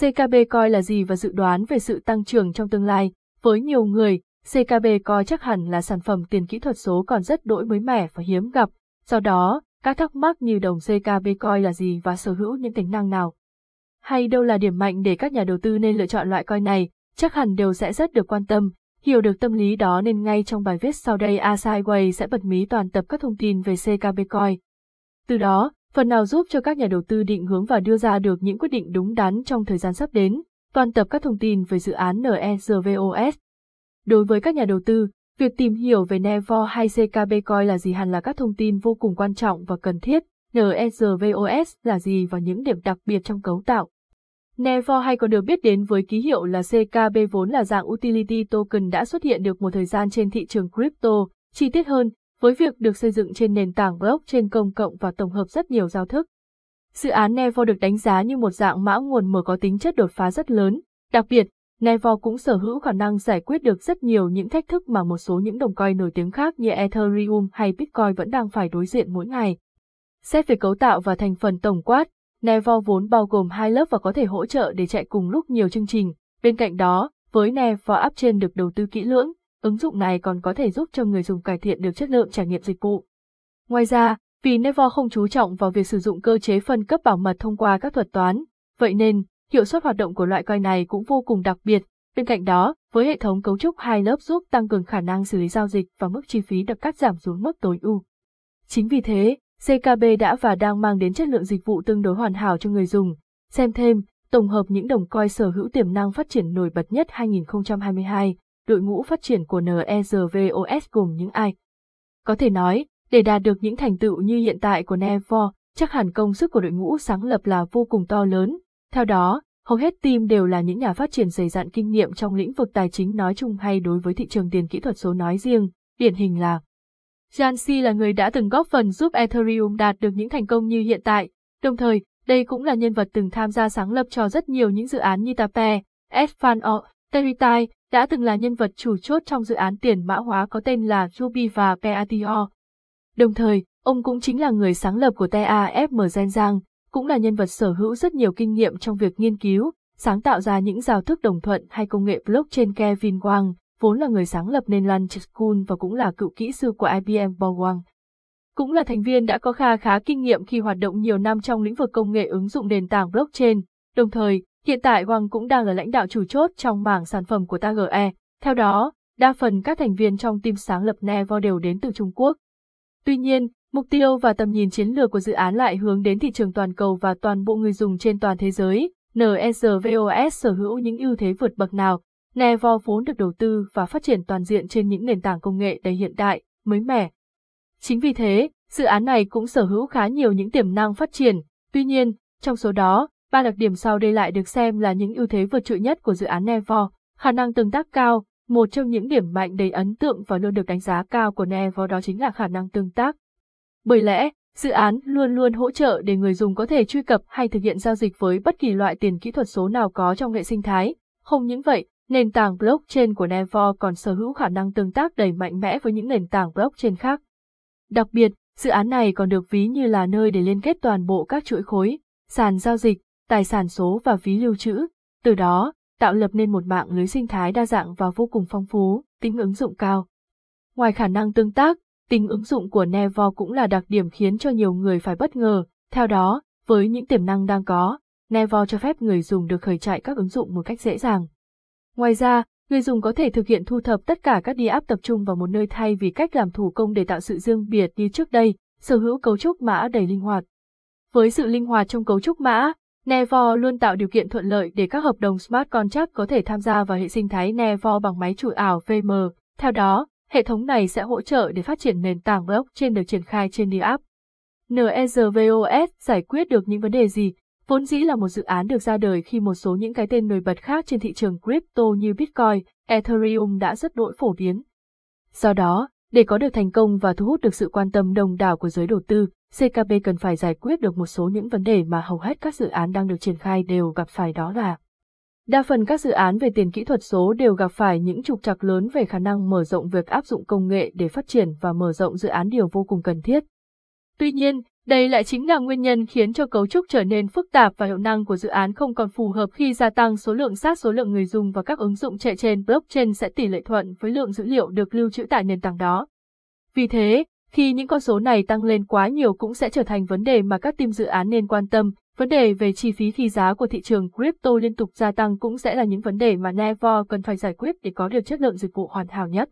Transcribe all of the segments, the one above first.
CKB coi là gì và dự đoán về sự tăng trưởng trong tương lai. Với nhiều người, CKB coi chắc hẳn là sản phẩm tiền kỹ thuật số còn rất đổi mới mẻ và hiếm gặp. Do đó, các thắc mắc như đồng CKB coi là gì và sở hữu những tính năng nào. Hay đâu là điểm mạnh để các nhà đầu tư nên lựa chọn loại coi này, chắc hẳn đều sẽ rất được quan tâm. Hiểu được tâm lý đó nên ngay trong bài viết sau đây Asaiway sẽ bật mí toàn tập các thông tin về CKB Coin. Từ đó, phần nào giúp cho các nhà đầu tư định hướng và đưa ra được những quyết định đúng đắn trong thời gian sắp đến, toàn tập các thông tin về dự án NERVOS. Đối với các nhà đầu tư, việc tìm hiểu về NEVO hay CKB coi là gì hẳn là các thông tin vô cùng quan trọng và cần thiết. NERVOS là gì và những điểm đặc biệt trong cấu tạo. NEVO hay còn được biết đến với ký hiệu là CKB vốn là dạng utility token đã xuất hiện được một thời gian trên thị trường crypto, chi tiết hơn, với việc được xây dựng trên nền tảng blockchain công cộng và tổng hợp rất nhiều giao thức. Dự án Nevo được đánh giá như một dạng mã nguồn mở có tính chất đột phá rất lớn, đặc biệt, Nevo cũng sở hữu khả năng giải quyết được rất nhiều những thách thức mà một số những đồng coin nổi tiếng khác như Ethereum hay Bitcoin vẫn đang phải đối diện mỗi ngày. Xét về cấu tạo và thành phần tổng quát, Nevo vốn bao gồm hai lớp và có thể hỗ trợ để chạy cùng lúc nhiều chương trình. Bên cạnh đó, với Nevo App trên được đầu tư kỹ lưỡng, ứng dụng này còn có thể giúp cho người dùng cải thiện được chất lượng trải nghiệm dịch vụ. Ngoài ra, vì Nevo không chú trọng vào việc sử dụng cơ chế phân cấp bảo mật thông qua các thuật toán, vậy nên, hiệu suất hoạt động của loại coin này cũng vô cùng đặc biệt. Bên cạnh đó, với hệ thống cấu trúc hai lớp giúp tăng cường khả năng xử lý giao dịch và mức chi phí được cắt giảm xuống mức tối ưu. Chính vì thế, CKB đã và đang mang đến chất lượng dịch vụ tương đối hoàn hảo cho người dùng. Xem thêm, tổng hợp những đồng coin sở hữu tiềm năng phát triển nổi bật nhất 2022, đội ngũ phát triển của NERVOS gồm những ai. Có thể nói, để đạt được những thành tựu như hiện tại của Nevo, chắc hẳn công sức của đội ngũ sáng lập là vô cùng to lớn. Theo đó, hầu hết team đều là những nhà phát triển dày dặn kinh nghiệm trong lĩnh vực tài chính nói chung hay đối với thị trường tiền kỹ thuật số nói riêng, điển hình là Jansi là người đã từng góp phần giúp Ethereum đạt được những thành công như hiện tại, đồng thời, đây cũng là nhân vật từng tham gia sáng lập cho rất nhiều những dự án như Tape, Esfan Terry Tai đã từng là nhân vật chủ chốt trong dự án tiền mã hóa có tên là Ruby và Peatio. Đồng thời, ông cũng chính là người sáng lập của TAFM Zenzang, cũng là nhân vật sở hữu rất nhiều kinh nghiệm trong việc nghiên cứu, sáng tạo ra những giao thức đồng thuận hay công nghệ blockchain Kevin Wang, vốn là người sáng lập nên Lunch School và cũng là cựu kỹ sư của IBM Wang. Cũng là thành viên đã có kha khá kinh nghiệm khi hoạt động nhiều năm trong lĩnh vực công nghệ ứng dụng nền tảng blockchain, đồng thời, hiện tại Wang cũng đang là lãnh đạo chủ chốt trong mảng sản phẩm của TAGE. Theo đó, đa phần các thành viên trong team sáng lập Nevo đều đến từ Trung Quốc. Tuy nhiên, mục tiêu và tầm nhìn chiến lược của dự án lại hướng đến thị trường toàn cầu và toàn bộ người dùng trên toàn thế giới. NSVOS sở hữu những ưu thế vượt bậc nào, Nevo vốn được đầu tư và phát triển toàn diện trên những nền tảng công nghệ đầy hiện đại, mới mẻ. Chính vì thế, dự án này cũng sở hữu khá nhiều những tiềm năng phát triển, tuy nhiên, trong số đó, ba đặc điểm sau đây lại được xem là những ưu thế vượt trội nhất của dự án Nevo, khả năng tương tác cao, một trong những điểm mạnh đầy ấn tượng và luôn được đánh giá cao của Nevo đó chính là khả năng tương tác. Bởi lẽ, dự án luôn luôn hỗ trợ để người dùng có thể truy cập hay thực hiện giao dịch với bất kỳ loại tiền kỹ thuật số nào có trong hệ sinh thái. Không những vậy, Nền tảng blockchain của Nevo còn sở hữu khả năng tương tác đầy mạnh mẽ với những nền tảng blockchain khác. Đặc biệt, dự án này còn được ví như là nơi để liên kết toàn bộ các chuỗi khối, sàn giao dịch, tài sản số và ví lưu trữ, từ đó, tạo lập nên một mạng lưới sinh thái đa dạng và vô cùng phong phú, tính ứng dụng cao. Ngoài khả năng tương tác, tính ứng dụng của Nevo cũng là đặc điểm khiến cho nhiều người phải bất ngờ, theo đó, với những tiềm năng đang có, Nevo cho phép người dùng được khởi chạy các ứng dụng một cách dễ dàng. Ngoài ra, người dùng có thể thực hiện thu thập tất cả các đi áp tập trung vào một nơi thay vì cách làm thủ công để tạo sự riêng biệt như trước đây, sở hữu cấu trúc mã đầy linh hoạt. Với sự linh hoạt trong cấu trúc mã, Nevo luôn tạo điều kiện thuận lợi để các hợp đồng smart contract có thể tham gia vào hệ sinh thái Nevo bằng máy chủ ảo VM. Theo đó, hệ thống này sẽ hỗ trợ để phát triển nền tảng blockchain được triển khai trên DApp. NEZVOS giải quyết được những vấn đề gì Vốn dĩ là một dự án được ra đời khi một số những cái tên nổi bật khác trên thị trường crypto như Bitcoin, Ethereum đã rất đổi phổ biến. Do đó, để có được thành công và thu hút được sự quan tâm đông đảo của giới đầu tư, CKB cần phải giải quyết được một số những vấn đề mà hầu hết các dự án đang được triển khai đều gặp phải đó là Đa phần các dự án về tiền kỹ thuật số đều gặp phải những trục trặc lớn về khả năng mở rộng việc áp dụng công nghệ để phát triển và mở rộng dự án điều vô cùng cần thiết. Tuy nhiên, Đây lại chính là nguyên nhân khiến cho cấu trúc trở nên phức tạp và hiệu năng của dự án không còn phù hợp khi gia tăng số lượng sát số lượng người dùng và các ứng dụng chạy trên blockchain sẽ tỷ lệ thuận với lượng dữ liệu được lưu trữ tại nền tảng đó. Vì thế, khi những con số này tăng lên quá nhiều cũng sẽ trở thành vấn đề mà các team dự án nên quan tâm, vấn đề về chi phí khi giá của thị trường crypto liên tục gia tăng cũng sẽ là những vấn đề mà Nevo cần phải giải quyết để có được chất lượng dịch vụ hoàn hảo nhất.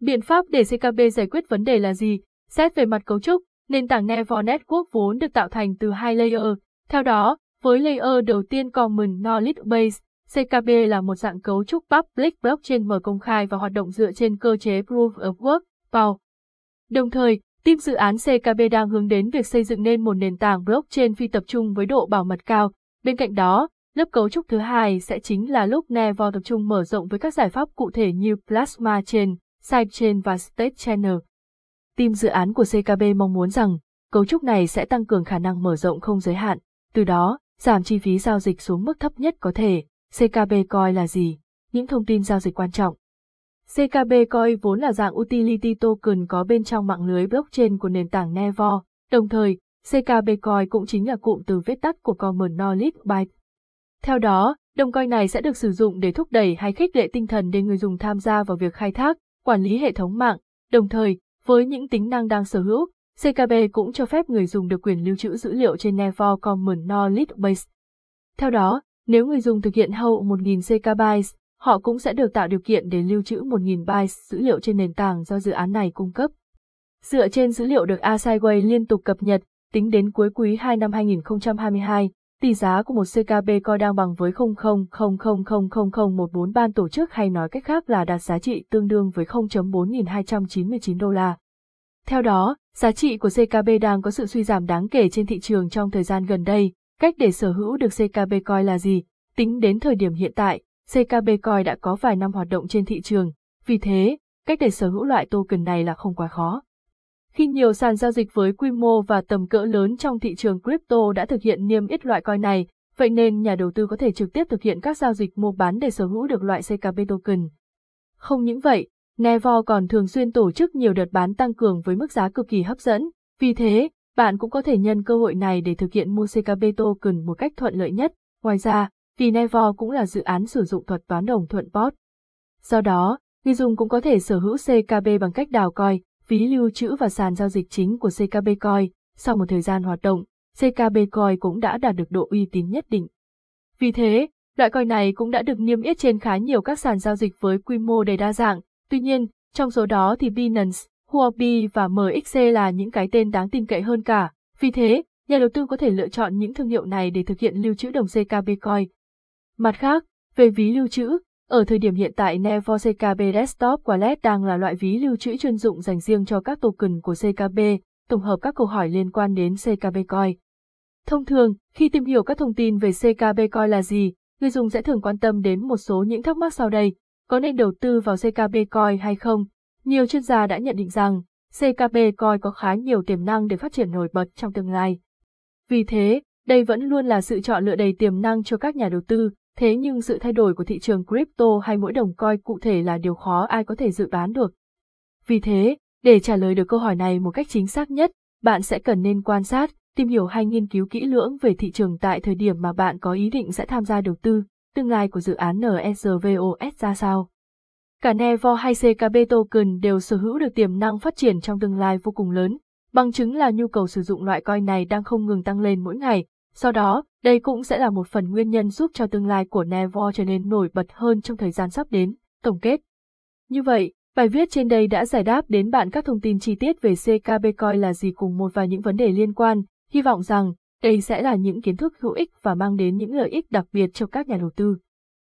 Biện pháp để CKB giải quyết vấn đề là gì? Xét về mặt cấu trúc, nền tảng Nevo Network vốn được tạo thành từ hai layer. Theo đó, với layer đầu tiên Common Knowledge Base, CKB là một dạng cấu trúc public blockchain mở công khai và hoạt động dựa trên cơ chế Proof of Work, POW. Đồng thời, team dự án CKB đang hướng đến việc xây dựng nên một nền tảng blockchain phi tập trung với độ bảo mật cao. Bên cạnh đó, lớp cấu trúc thứ hai sẽ chính là lúc Nevo tập trung mở rộng với các giải pháp cụ thể như Plasma Chain, Sidechain và State Channel. Team dự án của CKB mong muốn rằng, cấu trúc này sẽ tăng cường khả năng mở rộng không giới hạn, từ đó, giảm chi phí giao dịch xuống mức thấp nhất có thể. CKB coi là gì? Những thông tin giao dịch quan trọng. CKB Coin vốn là dạng utility token có bên trong mạng lưới blockchain của nền tảng Nevo, đồng thời, CKB Coin cũng chính là cụm từ viết tắt của Common Knowledge Byte. Theo đó, đồng coin này sẽ được sử dụng để thúc đẩy hay khích lệ tinh thần để người dùng tham gia vào việc khai thác, quản lý hệ thống mạng, đồng thời, với những tính năng đang sở hữu, CKB cũng cho phép người dùng được quyền lưu trữ dữ liệu trên Nevo Common Knowledge Base. Theo đó, nếu người dùng thực hiện hậu 1.000 CKB, họ cũng sẽ được tạo điều kiện để lưu trữ 1.000 bytes dữ liệu trên nền tảng do dự án này cung cấp. Dựa trên dữ liệu được Asaiway liên tục cập nhật, tính đến cuối quý 2 năm 2022, tỷ giá của một CKB coi đang bằng với 0,0000014 ban tổ chức hay nói cách khác là đạt giá trị tương đương với 0.4299 đô la. Theo đó, giá trị của CKB đang có sự suy giảm đáng kể trên thị trường trong thời gian gần đây. Cách để sở hữu được CKB coi là gì? Tính đến thời điểm hiện tại, CKB Coin đã có vài năm hoạt động trên thị trường, vì thế, cách để sở hữu loại token này là không quá khó. Khi nhiều sàn giao dịch với quy mô và tầm cỡ lớn trong thị trường crypto đã thực hiện niêm yết loại coin này, vậy nên nhà đầu tư có thể trực tiếp thực hiện các giao dịch mua bán để sở hữu được loại CKB token. Không những vậy, Nevo còn thường xuyên tổ chức nhiều đợt bán tăng cường với mức giá cực kỳ hấp dẫn, vì thế, bạn cũng có thể nhân cơ hội này để thực hiện mua CKB token một cách thuận lợi nhất. Ngoài ra, vì Nevo cũng là dự án sử dụng thuật toán đồng thuận POT. Do đó, người dùng cũng có thể sở hữu CKB bằng cách đào coi, phí lưu trữ và sàn giao dịch chính của CKB Coin. Sau một thời gian hoạt động, CKB Coin cũng đã đạt được độ uy tín nhất định. Vì thế, loại coin này cũng đã được niêm yết trên khá nhiều các sàn giao dịch với quy mô đầy đa dạng. Tuy nhiên, trong số đó thì Binance, Huobi và MXC là những cái tên đáng tin cậy hơn cả. Vì thế, nhà đầu tư có thể lựa chọn những thương hiệu này để thực hiện lưu trữ đồng CKB Coin. Mặt khác, về ví lưu trữ, ở thời điểm hiện tại Nevo CKB Desktop Wallet đang là loại ví lưu trữ chuyên dụng dành riêng cho các token của CKB, tổng hợp các câu hỏi liên quan đến CKB Coin. Thông thường, khi tìm hiểu các thông tin về CKB Coin là gì, người dùng sẽ thường quan tâm đến một số những thắc mắc sau đây. Có nên đầu tư vào CKB Coin hay không? Nhiều chuyên gia đã nhận định rằng, CKB Coin có khá nhiều tiềm năng để phát triển nổi bật trong tương lai. Vì thế, đây vẫn luôn là sự chọn lựa đầy tiềm năng cho các nhà đầu tư, Thế nhưng sự thay đổi của thị trường crypto hay mỗi đồng coin cụ thể là điều khó ai có thể dự đoán được. Vì thế, để trả lời được câu hỏi này một cách chính xác nhất, bạn sẽ cần nên quan sát, tìm hiểu hay nghiên cứu kỹ lưỡng về thị trường tại thời điểm mà bạn có ý định sẽ tham gia đầu tư, tương lai của dự án NSVOS ra sao. Cả Nevo hay CKB token đều sở hữu được tiềm năng phát triển trong tương lai vô cùng lớn, bằng chứng là nhu cầu sử dụng loại coin này đang không ngừng tăng lên mỗi ngày, sau đó, đây cũng sẽ là một phần nguyên nhân giúp cho tương lai của Nevo trở nên nổi bật hơn trong thời gian sắp đến. Tổng kết. Như vậy, bài viết trên đây đã giải đáp đến bạn các thông tin chi tiết về CKB Coin là gì cùng một vài những vấn đề liên quan. Hy vọng rằng, đây sẽ là những kiến thức hữu ích và mang đến những lợi ích đặc biệt cho các nhà đầu tư.